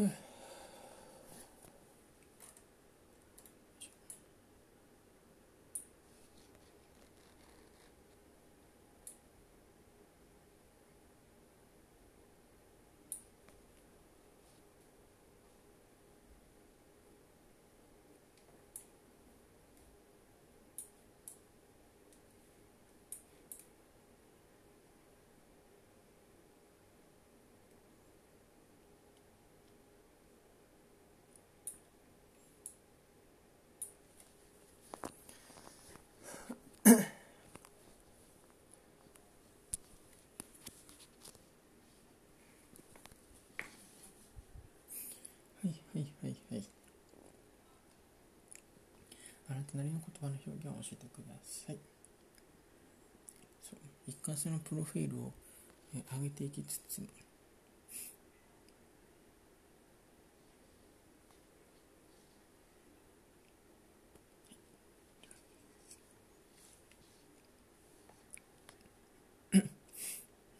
はいはいはいあなたなりの言葉の表現を教えてください。そう一貫性のプロフィールを上げていきつつ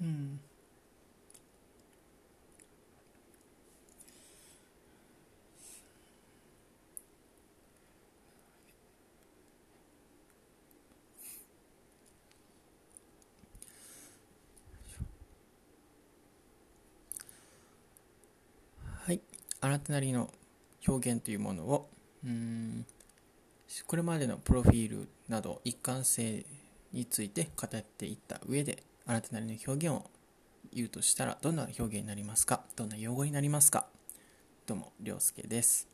うんはいあなたなりの表現というものをうんこれまでのプロフィールなど一貫性について語っていった上であなたなりの表現を言うとしたらどんな表現になりますか？どんな用語になりますか？どうもりょうすけです。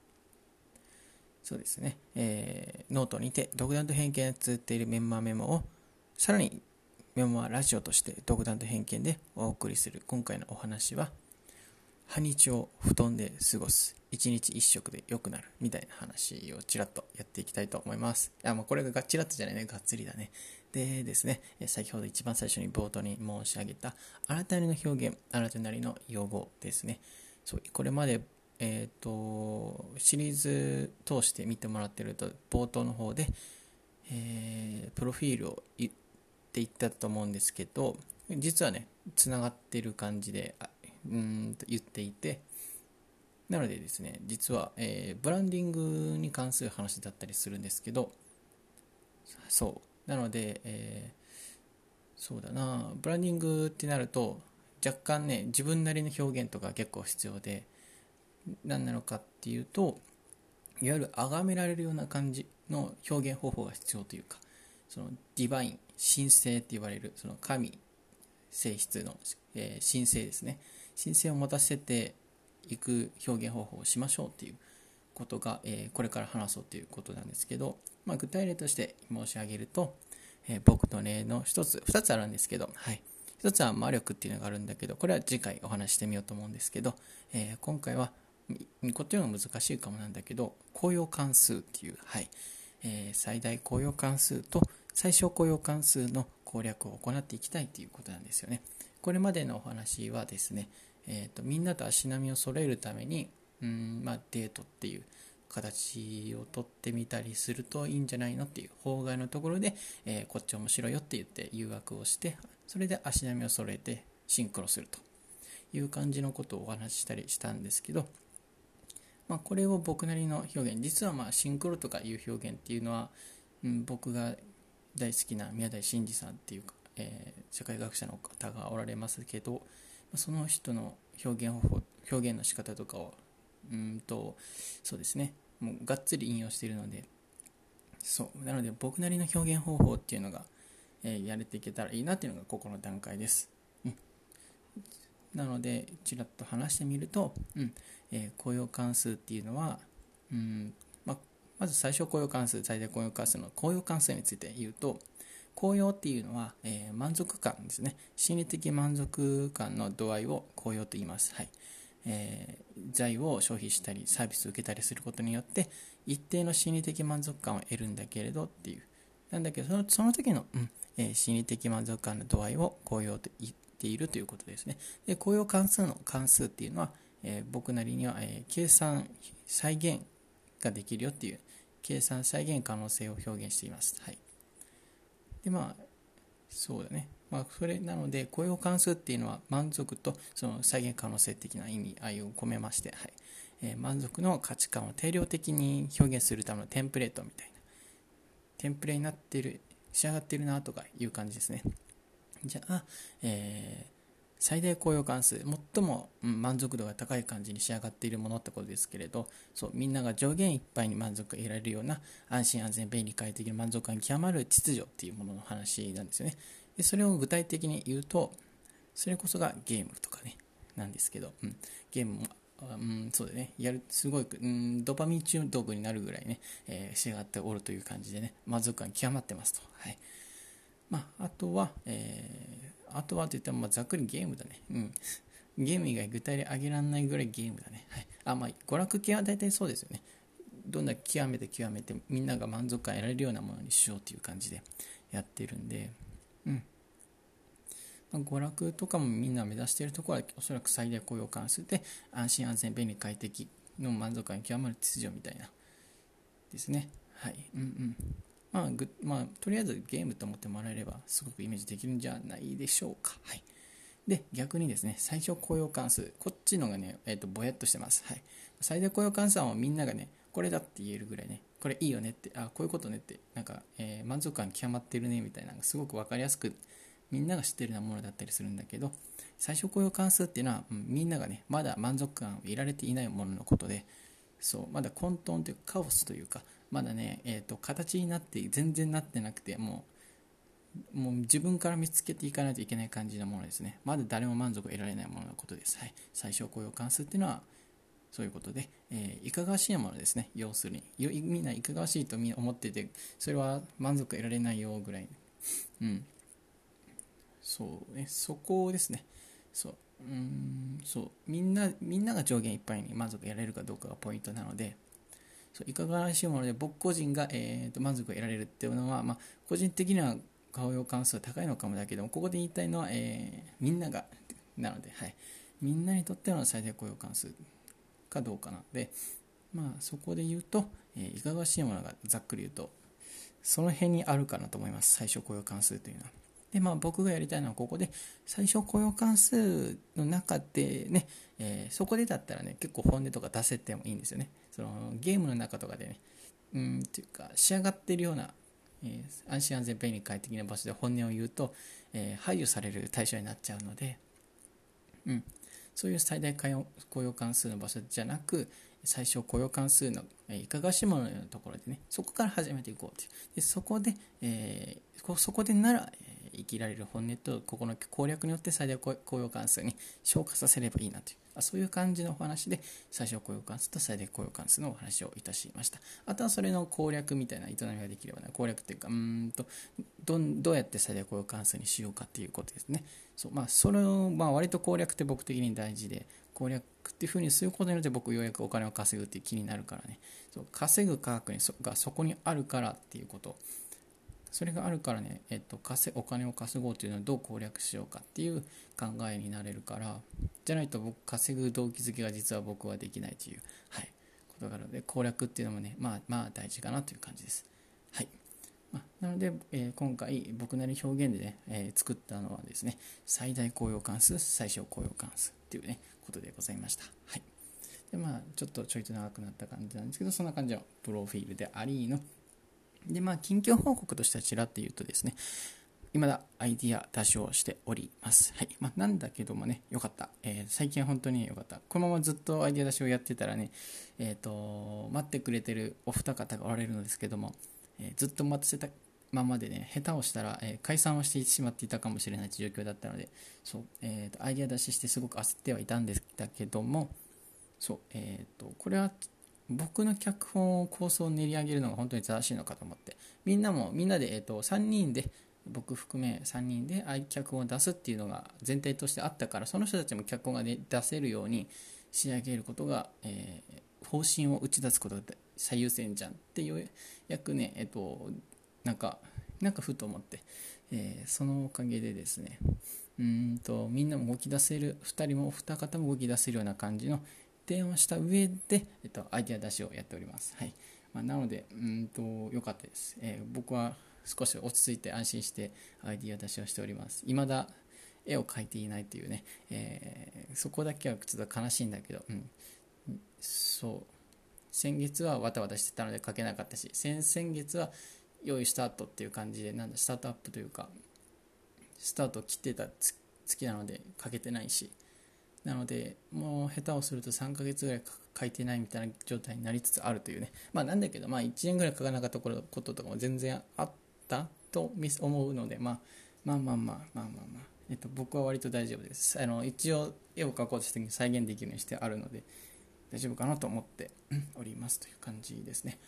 そうですね、えー、ノートにて独断と偏見を綴っているメンバーメモをさらにメモはラジオとして独断と偏見でお送りする今回のお話は半日を布団で過ごす。一日一食で良くなるみたいな話をちらっとやっていきたいと思います。あもうこれがガチラッとじゃないね。がっつりだね。でですね。先ほど一番最初に冒頭に申し上げたあなたなりの表現あなたなりの用語ですね。そうこれまでえっ、ー、とシリーズ通して見てもらってると冒頭の方で、えー、プロフィールを言っていったと思うんですけど実はねつながってる感じでうんと言っていてなのでですね実は、えー、ブランディングに関する話だったりするんですけどそう。なので、えー、そうだな。ブランディングってなると若干ね自分なりの表現とか結構必要で何なのかっていうといわゆる崇められるような感じの表現方法が必要というかそのディバイン神聖って言われるその神性質の、えー、神聖ですね。神聖を持たせていく表現方法をしましょうっていうことが、えー、これから話そうということなんですけど、まあ、具体例として申し上げると、えー、僕の例の1つ2つあるんですけど、はい、1つは魔力っていうのがあるんだけどこれは次回お話してみようと思うんですけど、えー、今回はこっちの難しいかもなんだけど高揚関数っていう、はい。えー、最大高揚関数と最小高揚関数の攻略を行っていきたいということなんですよねこれまでのお話はですね、えーと、みんなと足並みを揃えるためにうん、まあ、デートっていう形をとってみたりするといいんじゃないのっていう法外のところで、えー、こっち面白いよって言って誘惑をしてそれで足並みを揃えてシンクロするという感じのことをお話ししたりしたんですけど、まあ、これを僕なりの表現実はまあシンクロとかいう表現っていうのは、うん、僕が大好きな宮台真司さんっていうか、えー、社会学者の方がおられますけどその人の表現方法表現の仕方とかをうんとそうですね。もうがっつり引用しているのでそう。なので僕なりの表現方法っていうのが、えー、やれていけたらいいなっていうのがここの段階です、うん、なのでちらっと話してみると、うん。えー、雇用関数っていうのは、うん。ま、まず最小雇用関数最大雇用関数の雇用関数について言うと高揚っていうのは、えー、満足感ですね。心理的満足感の度合いを高揚と言います。はい。えー、財を消費したり、サービスを受けたりすることによって、一定の心理的満足感を得るんだけれどっていう。なんだけど、そのその時の、うんえー、心理的満足感の度合いを高揚と言っているということですね。で、高揚関数の関数っていうのは、えー、僕なりには、えー、計算、再現ができるよっていう、計算再現可能性を表現しています。はい。でまあそうだね。まあそれなので雇用関数っていうのは満足とその再現可能性的な意味合いを込めまして、はい。えー、満足の価値観を定量的に表現するためのテンプレートみたいな。テンプレになってる仕上がってるなとかいう感じですね。じゃあ、えー、最大雇用関数最も満足度が高い感じに仕上がっているものってことですけれどそうみんなが上限いっぱいに満足が得られるような安心安全便利快適な満足感極まる秩序っていうものの話なんですよねでそれを具体的に言うとそれこそがゲームとかねなんですけど、うん、ゲームもうん、そうだね。やる、すごい、うん、ドパミン中毒になるぐらいね、えー、仕上がっておるという感じでね、満足感極まってますと。はい。まあ、あとは、えー、あとはと言っても、まあ、ざっくりゲームだね。うん。ゲーム以外具体で挙げられないぐらいゲームだね。はい。あ、まあ、娯楽系は大体そうですよね。どんな極めて極めて、みんなが満足感得られるようなものにしようという感じでやってるんで、うん。まあ、娯楽とかもみんな目指しているところはおそらく最大雇用関数で安心安全便利快適の満足感極まる秩序みたいなですねはいうんうんまあ、ぐまあ、とりあえずゲームと思ってもらえればすごくイメージできるんじゃないでしょうか。はい、で、逆にですね、最小雇用関数、こっちのがね、えーと、ぼやっとしてます。はい、最大雇用関数はみんながね、これだって言えるぐらいね、これいいよねって、あ、こういうことねって、なんか、えー、満足感極まってるねみたいなのがすごく分かりやすく、みんなが知ってるようなものだったりするんだけど、最小雇用関数っていうのは、うん、みんながね、まだ満足感を得られていないもののことで、そう、まだ混沌というかカオスというか、まだね、えーと、形になって全然なってなくてもうもう自分から見つけていかないといけない感じのものですね。まだ誰も満足を得られないもののことです、はい、最小雇用関数っていうのはそういうことで、えー、いかがわしいものですね。要するに。みんないかがわしいと思っててそれは満足得られないよぐらい。うん。そうね。そこですね。そう。うん。そう。みんなみんなが上限いっぱいに満足得られるかどうかがポイントなのでそういかがわしいもので僕個人が、えーと、満足を得られるっていうのは、まあ、個人的には顔用関数は高いのかもだけどもここで言いたいのは、えー、みんながなので、はい、みんなにとっての最大雇用関数かどうかなので、まあ、そこで言うと、えー、いかがわしいものがざっくり言うとその辺にあるかなと思います。最小雇用関数というのは。でまあ、僕がやりたいのはここで最小雇用関数の中でね、えー、そこでだったらね結構本音とか出せてもいいんですよね。そのゲームの中とかでねうんというか仕上がってるような、えー、安心安全便利快適な場所で本音を言うと、えー、排除される対象になっちゃうので、うん、そういう最大雇用関数の場所じゃなく最小雇用関数のいかがしもののところでねそこから始めていこうという。でそこで、えー、そこでなら、生きられる本音とここの攻略によって最大雇用関数に消化させればいいなというそういう感じのお話で最小雇用関数と最大雇用関数のお話をいたしましたあとはそれの攻略みたいな営みができればね攻略っていうかうんとどどうやって最大雇用関数にしようかっていうことですね。そうまあそれを、まあ、割と攻略って僕的に大事で攻略っていうふうにすることによって僕ようやくお金を稼ぐっていう気になるからね。そう稼ぐ科学にそがそこにあるからっていうこと。それがあるからね、えっと、稼お金を稼ごうというのはどう攻略しようかっていう考えになれるからじゃないと僕稼ぐ動機づけが実は僕はできないという、はい、ことがあるので攻略っていうのもねまあまあ大事かなという感じです。はいま、なので、えー、今回僕なり表現でね、えー、作ったのはですね最大雇用関数最小雇用関数っていうねことでございました。はいでまあ、ちょっとちょいと長くなった感じなんですけどそんな感じのプロフィールでありので、まあ、近況報告としてはちらっと言うとですね、未だアイディア出しをしております。はい。まあ、なんだけどもね、よかった。えー、最近本当によかった。このままずっとアイディア出しをやってたらね、えっ、ー、と、待ってくれてるお二方がおられるのですけども、えー、ずっと待たせたままでね、下手をしたら、え解散をしてしまっていたかもしれない状況だったので、そう、えっ、と、アイディア出ししてすごく焦ってはいたんですだけども、そう、えっ、と、これは僕の脚本を構想を練り上げるのが本当に正しいのかと思ってみんなもみんなで、えーと、3人で僕含め3人で脚本を出すっていうのが前提としてあったからその人たちも脚本が、ね、出せるように仕上げることが、えー、方針を打ち出すことが最優先じゃんっていう役ねえっ、ー、となんかなんかふと思って、えー、そのおかげでですねうんとみんなも動き出せる2人も2方も動き出せるような感じの提案をした上で、えっと、アイデア出しをやっております。はい。まあ、なので、うんと、良かったです、えー、僕は少し落ち着いて安心してアイデア出しをしております。未だ絵を描いていないというね、えー、そこだけはちょっと悲しいんだけど、うん、そう。先月はわたわたしてたので書けなかったし先々月は用意スタートっていう感じでなんだスタートアップというかスタート切ってた月なので書けてないし。なのでもう下手をすると3ヶ月ぐらい書いてないみたいな状態になりつつあるというね。まあなんだけどまあ1年ぐらい書かなかったこととかも全然あったと思うので、まあ、まあまあまあまあまあまあ、えっと、僕は割と大丈夫です。あの一応絵を描こうとした時に再現できるようにしてあるので大丈夫かなと思っておりますという感じですね。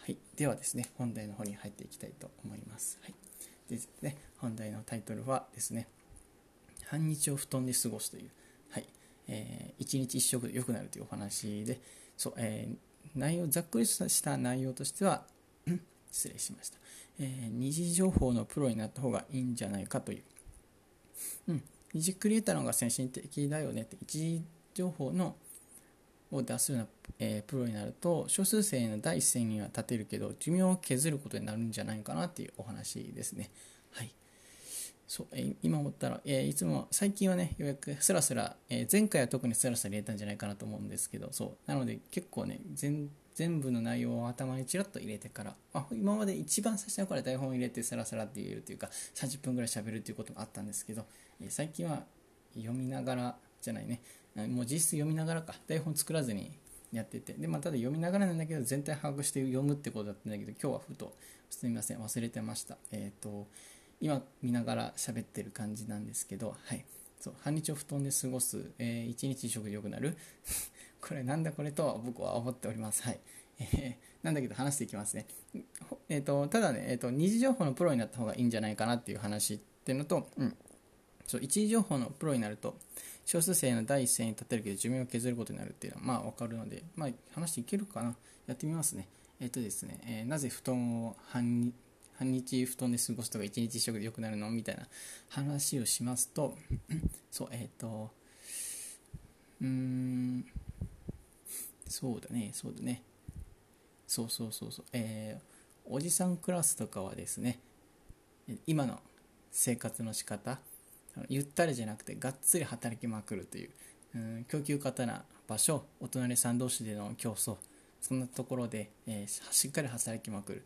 はい。ではですね本題の方に入っていきたいと思います。はい。でね。本題のタイトルはですね半日を布団で過ごすという。はい。えー、1日1食で良くなるというお話でそう、えー、内容ざっくりした内容としては 失礼しました、えー、二次情報のプロになった方がいいんじゃないかという、うん、二次クリエイターの方が先進的だよねって一次情報のを出すような、えー、プロになると少数生の第一線には立てるけど寿命を削ることになるんじゃないかなっていうお話ですね。はい。そうえ今思ったら、えー、いつも最近はねようやくスラスラ、えー、前回は特にスラスラ入れたんじゃないかなと思うんですけどそう。なので結構ね全全部の内容を頭にちらっと入れてからあ今まで一番最初の頃は台本を入れてスラスラって言えるというか30分ぐらい喋るということもあったんですけど、えー、最近は読みながらじゃないね。もう実質読みながらか。台本作らずにやってて。で、まあ、ただ読みながらなんだけど全体把握して読むってことだったんだけど今日はふとすみません忘れてました。えっ、ー、と今見ながら喋ってる感じなんですけど、はい。そう、半日を布団で過ごす、えー、一日食良くなる。これなんだこれとは僕は思っております。はい。えー、なんだけど話していきますね。えっ、ー、と、ただね、えっ、ー、と、二次情報のプロになった方がいいんじゃないかなっていう話っていうのと、うん。そう、一次情報のプロになると、少数生の第一線に立てるけど寿命を削ることになるっていうのは、まあわかるので、まあ話していけるかな。やってみますね。えっ、とですね、えなぜ布団を半半日布団で過ごすとか一日一食で良くなるのみたいな話をしますと そうえっ、ー、とうーんそうだねそうだね。そうそうそうそうえー、おじさんクラスとかはですね今の生活の仕方ゆったりじゃなくてがっつり働きまくるといううん供給過多な場所お隣さん同士での競争そんなところで、えー、しっかり働きまくる。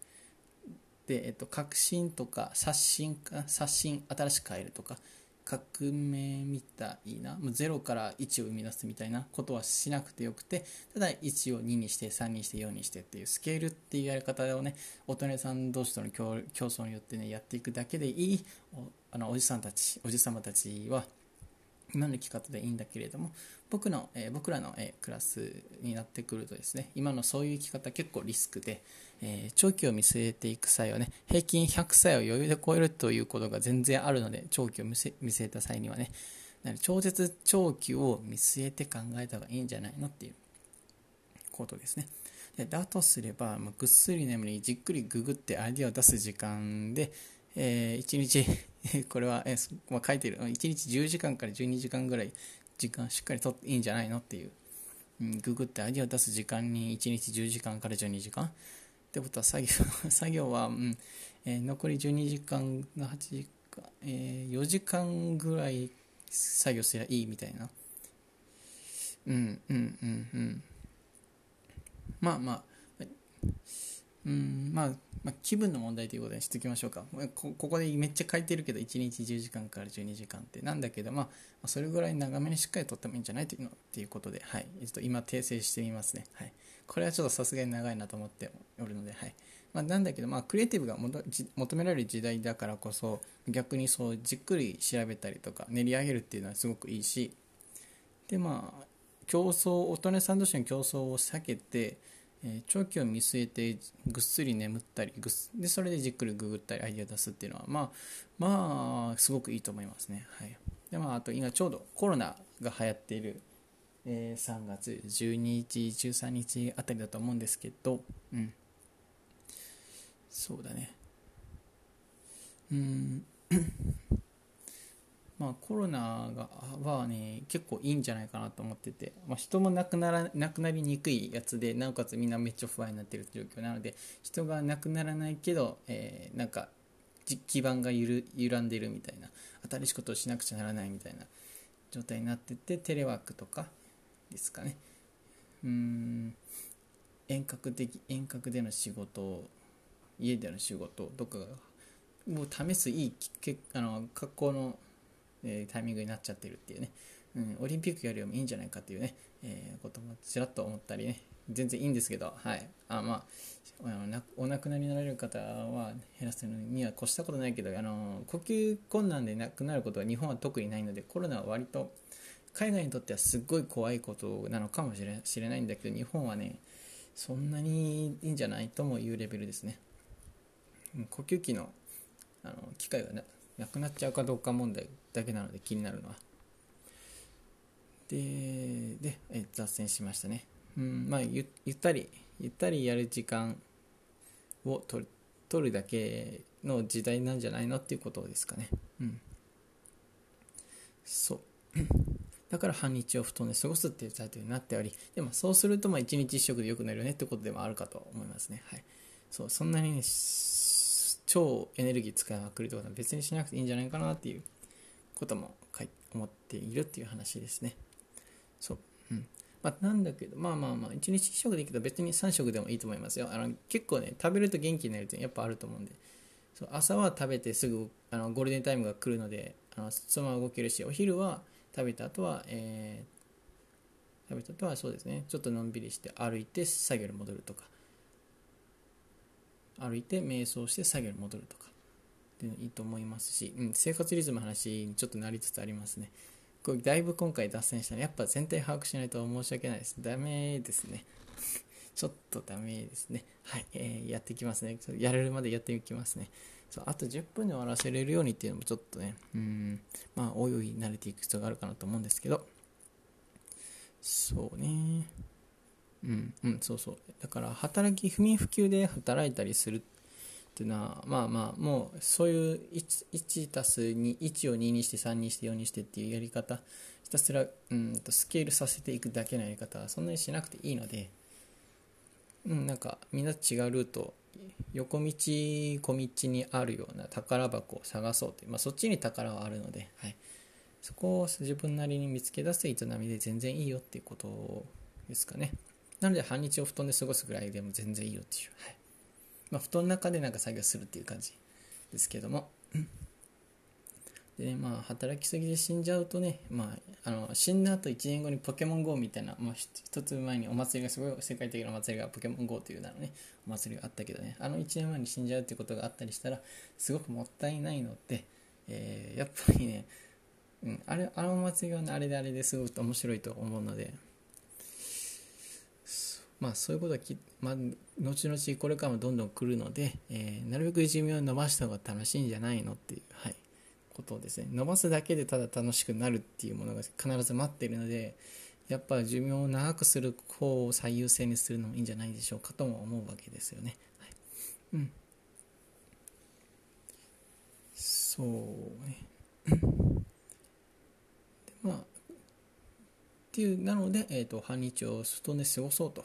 で、えっと、革新とか刷新か刷新新しく変えるとか革命みたいなもう0から1を生み出すみたいなことはしなくてよくてただ1を2にして3にして4にしてっていうスケールっていうやり方をね大人さん同士との競争によってねやっていくだけでいい。おあのおじさんたちおじさまたちは今の生き方でいいんだけれども僕の、えー、僕らの、えー、クラスになってくるとですね今のそういう生き方結構リスクでえー、長期を見据えていく際はね、平均100歳を余裕で超えるということが全然あるので、長期を見据えた際にはね、超絶長期を見据えて考えた方がいいんじゃないのっていうことですね。でだとすれば、まあ、ぐっすり眠り、じっくりググってアイデアを出す時間で、えー、1日、これは、えまあ、書いてる、1日10時間から12時間ぐらい時間しっかりとっていいんじゃないのっていう、うん、ググってアイデアを出す時間に1日10時間から12時間、ってことは作業 作業は、うんえー、残り12時間が8時間、えー、4時間ぐらい作業すればいいみたいな。うんうんうんうん。まあまあ。うんまあ、まあ、気分の問題ということにしておきましょうか。ここでめっちゃ書いてるけど1日10時間から12時間って。なんだけど、まあ、それぐらい長めにしっかりとってもいいんじゃないというのっていうことで、はい、ちょっと今訂正してみますね、はい、これはちょっとさすがに長いなと思っておるので、はい。まあ、なんだけど、まあ、クリエイティブが求められる時代だからこそ逆にそうじっくり調べたりとか練り上げるっていうのはすごくいいし。でまあ競争大人さん同士の競争を避けてえ、長期を見据えてぐっすり眠ったりぐでそれでじっくりググったりアイデア出すっていうのはまあまあすごくいいと思いますね。はい、でまあ、あと今ちょうどコロナが流行っている、えー、3月12日13日あたりだと思うんですけど、うん、そうだね。うん。まあ、コロナがはね結構いいんじゃないかなと思ってて、まあ、人も亡くなら亡くなりにくいやつでなおかつみんなめっちゃ不安になってる状況なので人が亡くならないけど、えー、なんか基盤がゆる揺らんでるみたいな新しいことをしなくちゃならないみたいな状態になっててテレワークとかですかね。うん遠隔的遠隔での仕事家での仕事とかを試すいいけあの格好の、えー、タイミングになっちゃってるっていうね、うん、オリンピックよりもいいんじゃないかっていうね、えー、こともちらっと思ったりね全然いいんですけど、はい。あまあ、お亡くなりになられる方は減らすのには越したことないけど、あの呼吸困難で亡くなることは日本は特にないので、コロナは割と海外にとってはすっごい怖いことなのかもしれ知れないんだけど、日本はね、そんなにいいんじゃないともいうレベルですね。呼吸器のあの機械がななくなっちゃうかどうか問題だけなので気になるのは。で、でえ脱線しましたね。うんまあ、ゆったりゆったりやる時間を取取るだけの時代なんじゃないのっていうことですかね。うん。そう。だから半日を布団で過ごすっていうタイトルになっており、でもそうするとまあ一日一食で良くなるよねってことでもあるかと思いますね。はい。そう、そんなにね、超エネルギー使いまくるとは別にしなくていいんじゃないかなっていうことも思っているっていう話ですね。そう。うん。まあ、なんだけど、まあまあまあ、1日1食でいいけど、別に3食でもいいと思いますよ。あの結構ね、食べると元気になるってやっぱあると思うんで、そう朝は食べてすぐあのゴールデンタイムが来るので、あのそのまま動けるし、お昼は食べた後は、えー、食べた後はそうですね、ちょっとのんびりして歩いて作業に戻るとか、歩いて瞑想して作業に戻るとか、でいいと思いますし、うん、生活リズムの話にちょっとなりつつありますね。これだいぶ今回脱線したのやっぱ全体把握しないと申し訳ないです。ダメですね。ちょっとダメですね。はい、えー、やっていきますね。やれるまでやっていきますね。そうあと10分で終わらせれるようにっていうのもちょっとね、うん、まあ、おいおい慣れていく必要があるかなと思うんですけど、そうね。うん、うん、そうそう。だから、働き、不眠不休で働いたりするっていうのはまあまあもうそういう 1, 1たす2 1を2にして3にして4にしてっていうやり方ひたすらうんとスケールさせていくだけのやり方はそんなにしなくていいので、うん、なんかみんな違うルート横道小道にあるような宝箱を探そうという、まあ、そっちに宝はあるので、はい、そこを自分なりに見つけ出す営みで全然いいよっていうことですかねなので半日を布団で過ごすぐらいでも全然いいよっていう、はい。まあ、布団の中でなんか作業するっていう感じですけども。でね、まあ、働きすぎで死んじゃうとね、まあ、あの死んだ後1年後にポケモン GO みたいな、まあ、一つ前にお祭りがすごい世界的なお祭りがポケモン GO という名のね、お祭りがあったけどね、あの1年前に死んじゃうっていうことがあったりしたら、すごくもったいないので、えー、やっぱりね、うん、あれあのお祭りは、ね、あれであれですごく面白いと思うので、まあ、そういうことはき、まあ、後々これからもどんどん来るので、えー、なるべく寿命を伸ばした方が楽しいんじゃないのっていう、はい、ことをですね伸ばすだけでただ楽しくなるっていうものが必ず待っているのでやっぱ寿命を長くする方を最優先にするのもいいんじゃないでしょうかとも思うわけですよね。はい、うんそうね。でまあっていうなので、えーと、と半日を外で過ごそうと。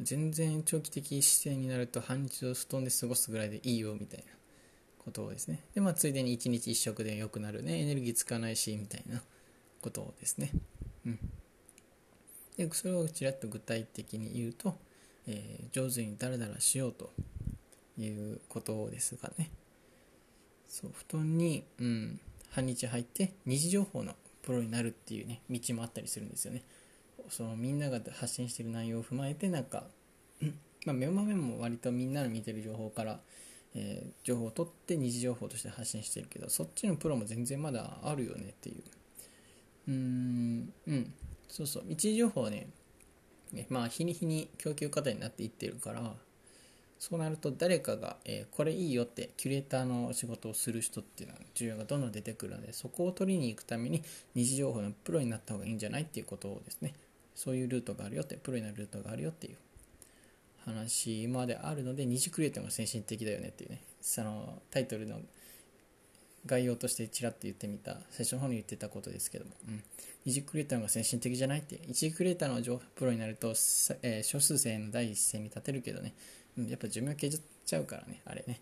全然長期的視点になると半日を布団で過ごすぐらいでいいよみたいなことをですね。でまあついでに1日1食で良くなるね。エネルギー使わないしみたいなことをですね。うん。でそれをちらっと具体的に言うと、えー、上手にダラダラしようということですがね。そう布団に、うん、半日入って二次情報のプロになるっていうね道もあったりするんですよね。そのみんなが発信してる内容を踏まえてなんか、まあ、メモメモも割とみんなの見てる情報から、えー、情報を取って二次情報として発信してるけどそっちのプロも全然まだあるよねっていう。うんうん。そうそう。一次情報はねまあ日に日に供給過多になっていってるからそうなると誰かが、えー、これいいよってキュレーターの仕事をする人っていうのは需要がどんどん出てくるのでそこを取りに行くために二次情報のプロになった方がいいんじゃないっていうことをですね。そういうルートがあるよってプロになるルートがあるよっていう話まであるので二次クリエイトが先進的だよねっていうね。そのタイトルの概要としてちらっと言ってみた最初の方に言ってたことですけども、うん、二次クリエイターの方が先進的じゃないって一次クリエイターのプロになると、えー、少数生の第一線に立てるけどね、うん、やっぱ寿命削っちゃうからねあれね。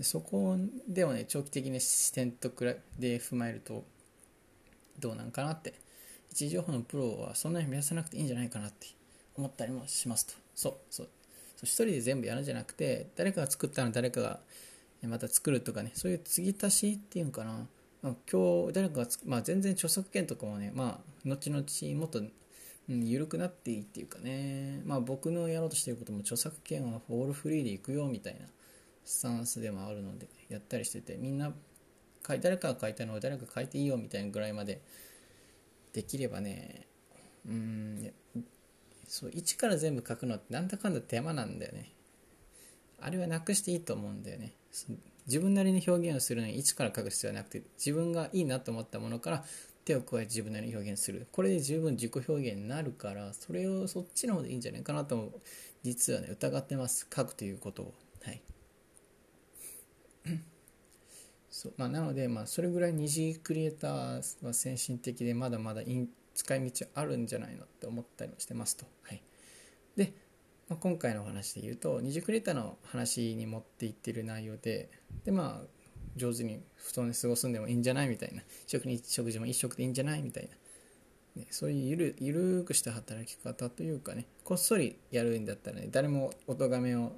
そこでもね長期的な視点とくらで踏まえるとどうなんかなって。位置情報のプロはそんなに目指さなくていいんじゃないかなって思ったりもしますと。そうそう。そう一人で全部やるんじゃなくて誰かが作ったの誰かがまた作るとかねそういう継ぎ足しっていうのかな。今日誰かがまあ、全然著作権とかもね、まあ、後々もっと、うん、緩くなっていいっていうかね、まあ、僕のやろうとしてることも著作権はオールフリーでいくよみたいなスタンスでもあるのでやったりしててみんな誰かが書いたのを誰か書いていいよみたいなぐらいまでできればねうんそう一から全部書くのってなんだかんだ手間なんだよね。あれはなくしていいと思うんだよね。自分なりに表現をするのに一から書く必要はなくて自分がいいなと思ったものから手を加えて自分なりに表現する。これで十分自己表現になるからそれをそっちの方でいいんじゃないかなと実はね疑ってます。書くということを。はい。そう。まあ、なので、まあ、それぐらい二次クリエイターは先進的でまだまだ使い道あるんじゃないのって思ったりもしてますと。はい、で、まあ、今回のお話で言うと二次クリエイターの話に持っていってる内容でで、まあ、上手に布団で過ごすんでもいいんじゃないみたいな。食に食事も一食でいいんじゃないみたいな、ね、そういうゆるゆるくした働き方というかねこっそりやるんだったらね誰もお咎めを、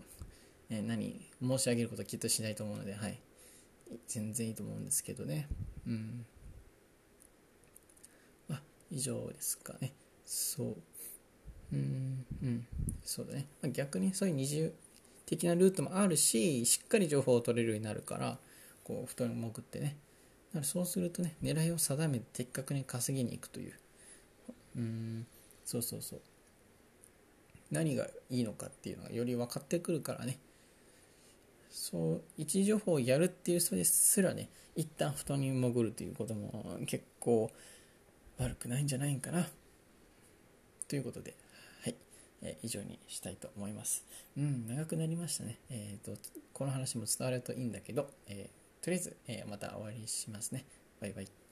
えー、何申し上げることきっとしないと思うので、はい、全然いいと思うんですけどね。うん。あ、以上ですかね。そう。うん、うん、そうだね。まあ、逆にそういう二重的なルートもあるし、しっかり情報を取れるようになるから、こう、布団に潜ってね。だからそうするとね、狙いを定めて的確に稼ぎに行くという。うん、そうそうそう。何がいいのかっていうのがより分かってくるからね。そう位置情報をやるっていう人ですらね一旦布団に潜るということも結構悪くないんじゃないかな。ということではい、えー、以上にしたいと思います。うん長くなりましたね。えっ、ー、とこの話も伝わるといいんだけど、えー、とりあえず、えまた終わりしますね。バイバイ。